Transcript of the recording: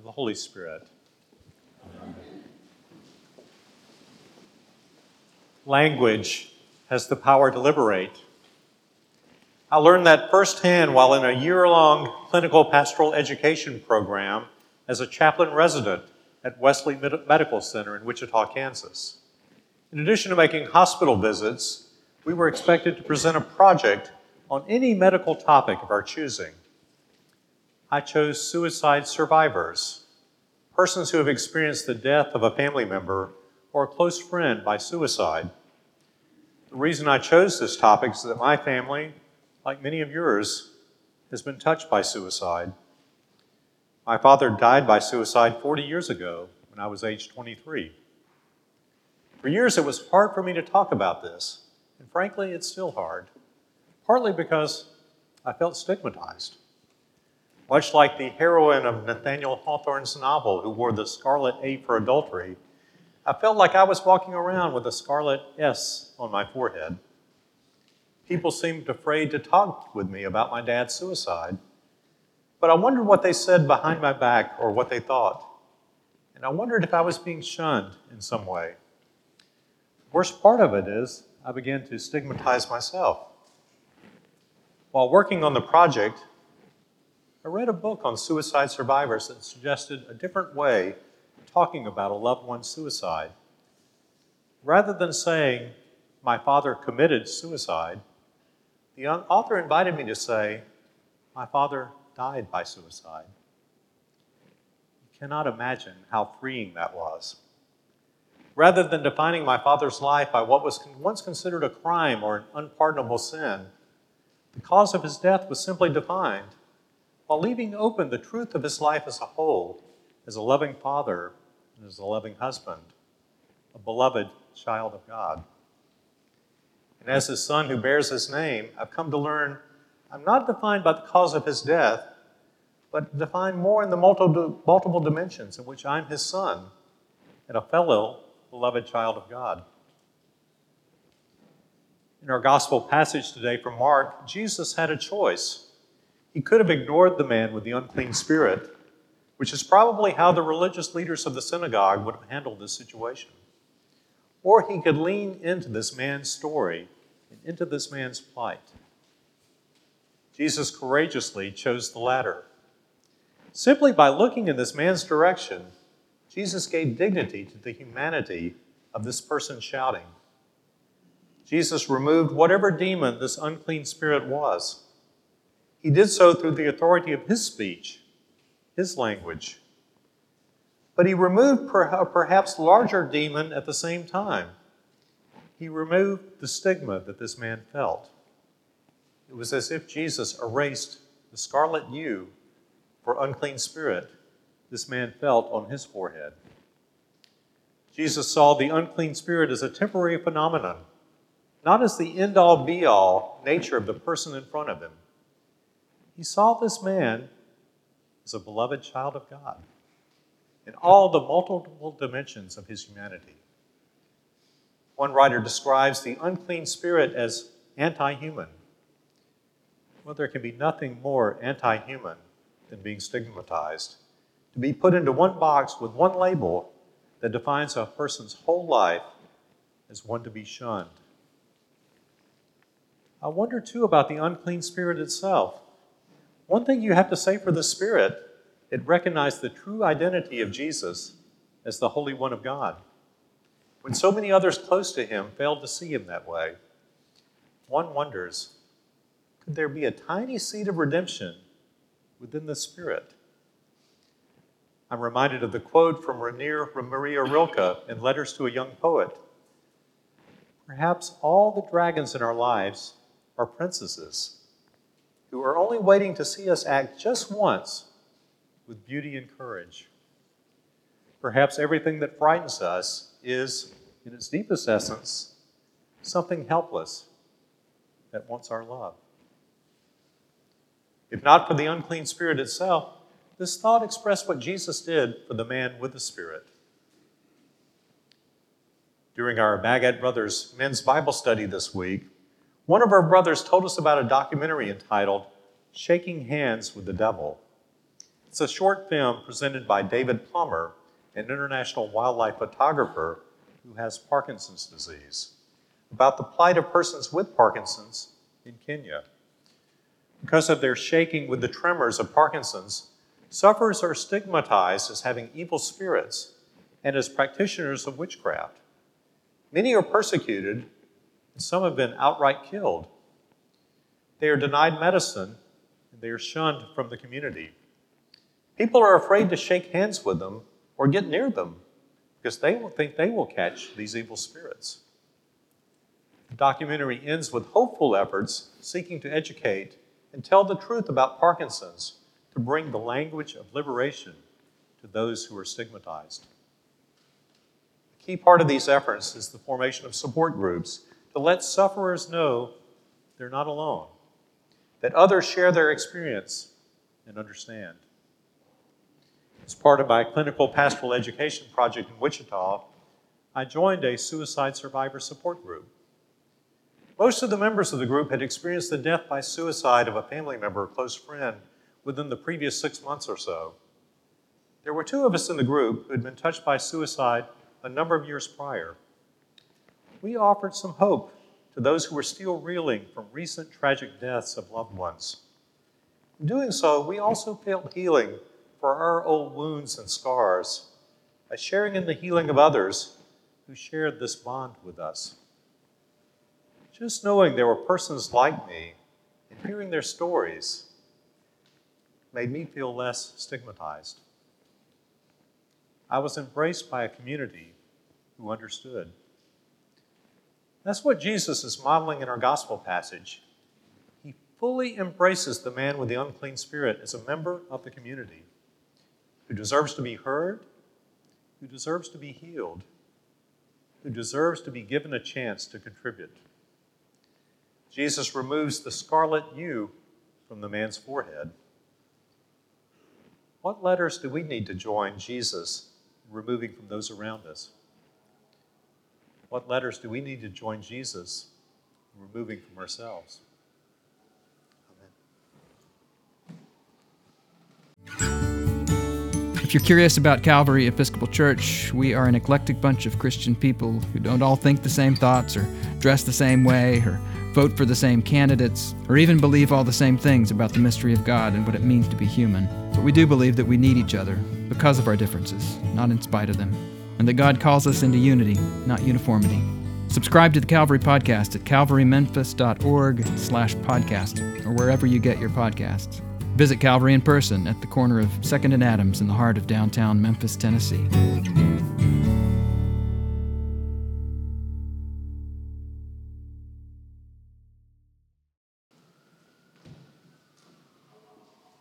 of the Holy Spirit. Amen. Language has the power to liberate. I learned that firsthand while in a year long clinical pastoral education program as a chaplain resident at Wesley Medical Center in Wichita, Kansas. In addition to making hospital visits, we were expected to present a project on any medical topic of our choosing. I chose suicide survivors, persons who have experienced the death of a family member or a close friend by suicide. The reason I chose this topic is that my family, like many of yours, has been touched by suicide. My father died by suicide 40 years ago when I was age 23. For years, it was hard for me to talk about this, and frankly, it's still hard, partly because I felt stigmatized much like the heroine of Nathaniel Hawthorne's novel, who wore the scarlet A for adultery, I felt like I was walking around with a scarlet S on my forehead. People seemed afraid to talk with me about my dad's suicide, but I wondered what they said behind my back or what they thought. And I wondered if I was being shunned in some way. The worst part of it is, I began to stigmatize myself. While working on the project, I read a book on suicide survivors that suggested a different way of talking about a loved one's suicide. Rather than saying, My father committed suicide, the author invited me to say, My father died by suicide. You cannot imagine how freeing that was. Rather than defining my father's life by what was once considered a crime or an unpardonable sin, the cause of his death was simply defined while leaving open the truth of his life as a whole, as a loving father and as a loving husband, a beloved child of God. And as his son who bears his name, I've come to learn I'm not defined by the cause of his death, but defined more in the multiple, dimensions in which I'm his son and a fellow beloved child of God. In our gospel passage today from Mark, Jesus had a choice. He could have ignored the man with the unclean spirit, which is probably how the religious leaders of the synagogue would have handled this situation. Or he could lean into this man's story and into this man's plight. Jesus courageously chose the latter. Simply by looking in this man's direction, Jesus gave dignity to the humanity of this person shouting. Jesus removed whatever demon this unclean spirit was he did so through the authority of his speech, his language. But he removed a perhaps larger demon at the same time. He removed the stigma that this man felt. It was as if Jesus erased the scarlet U for unclean spirit this man felt on his forehead. Jesus saw the unclean spirit as a temporary phenomenon, not as the end all be all nature of the person in front of him. He saw this man as a beloved child of God in all the multiple dimensions of his humanity. One writer describes the unclean spirit as anti human. Well, there can be nothing more anti human than being stigmatized. To be put into one box with one label that defines a person's whole life as one to be shunned. I wonder too about the unclean spirit itself. One thing you have to say for the Spirit, it recognized the true identity of Jesus as the Holy One of God. When so many others close to him failed to see him that way, one wonders could there be a tiny seed of redemption within the Spirit? I'm reminded of the quote from Rainer Maria Rilke in Letters to a Young Poet. Perhaps all the dragons in our lives are princesses who are only waiting to see us act just once with beauty and courage. Perhaps everything that frightens us is, in its deepest essence, something helpless that wants our love. If not for the unclean spirit itself, this thought expressed what Jesus did for the man with the spirit. During our Bagat Brothers men's Bible study this week, one of our brothers told us about a documentary entitled Shaking Hands with the Devil. It's a short film presented by David Plummer, an international wildlife photographer who has Parkinson's disease, about the plight of persons with Parkinson's in Kenya. Because of their shaking with the tremors of Parkinson's, sufferers are stigmatized as having evil spirits and as practitioners of witchcraft. Many are persecuted, some have been outright killed. They are denied medicine, and they are shunned from the community. People are afraid to shake hands with them or get near them because they will think they will catch these evil spirits. The documentary ends with hopeful efforts seeking to educate and tell the truth about Parkinson's to bring the language of liberation to those who are stigmatized. A key part of these efforts is the formation of support groups to let sufferers know they're not alone, that others share their experience and understand. As part of my clinical pastoral education project in Wichita, I joined a suicide survivor support group. Most of the members of the group had experienced the death by suicide of a family member or close friend within the previous six months or so. There were two of us in the group who had been touched by suicide a number of years prior. We offered some hope to those who were still reeling from recent tragic deaths of loved ones. In doing so, we also felt healing for our old wounds and scars by sharing in the healing of others who shared this bond with us. Just knowing there were persons like me and hearing their stories made me feel less stigmatized. I was embraced by a community who understood. That's what Jesus is modeling in our gospel passage. He fully embraces the man with the unclean spirit as a member of the community who deserves to be heard, who deserves to be healed, who deserves to be given a chance to contribute. Jesus removes the scarlet U from the man's forehead. What letters do we need to join Jesus removing from those around us? What letters do we need to join Jesus in removing from ourselves? If you're curious about Calvary Episcopal Church, we are an eclectic bunch of Christian people who don't all think the same thoughts or dress the same way or vote for the same candidates or even believe all the same things about the mystery of God and what it means to be human. But we do believe that we need each other because of our differences, not in spite of them, and that God calls us into unity, not uniformity. Subscribe to the Calvary Podcast at calvarymemphis.org slash podcast or wherever you get your podcasts. Visit Calvary in person at the corner of 2nd and Adams in the heart of downtown Memphis, Tennessee.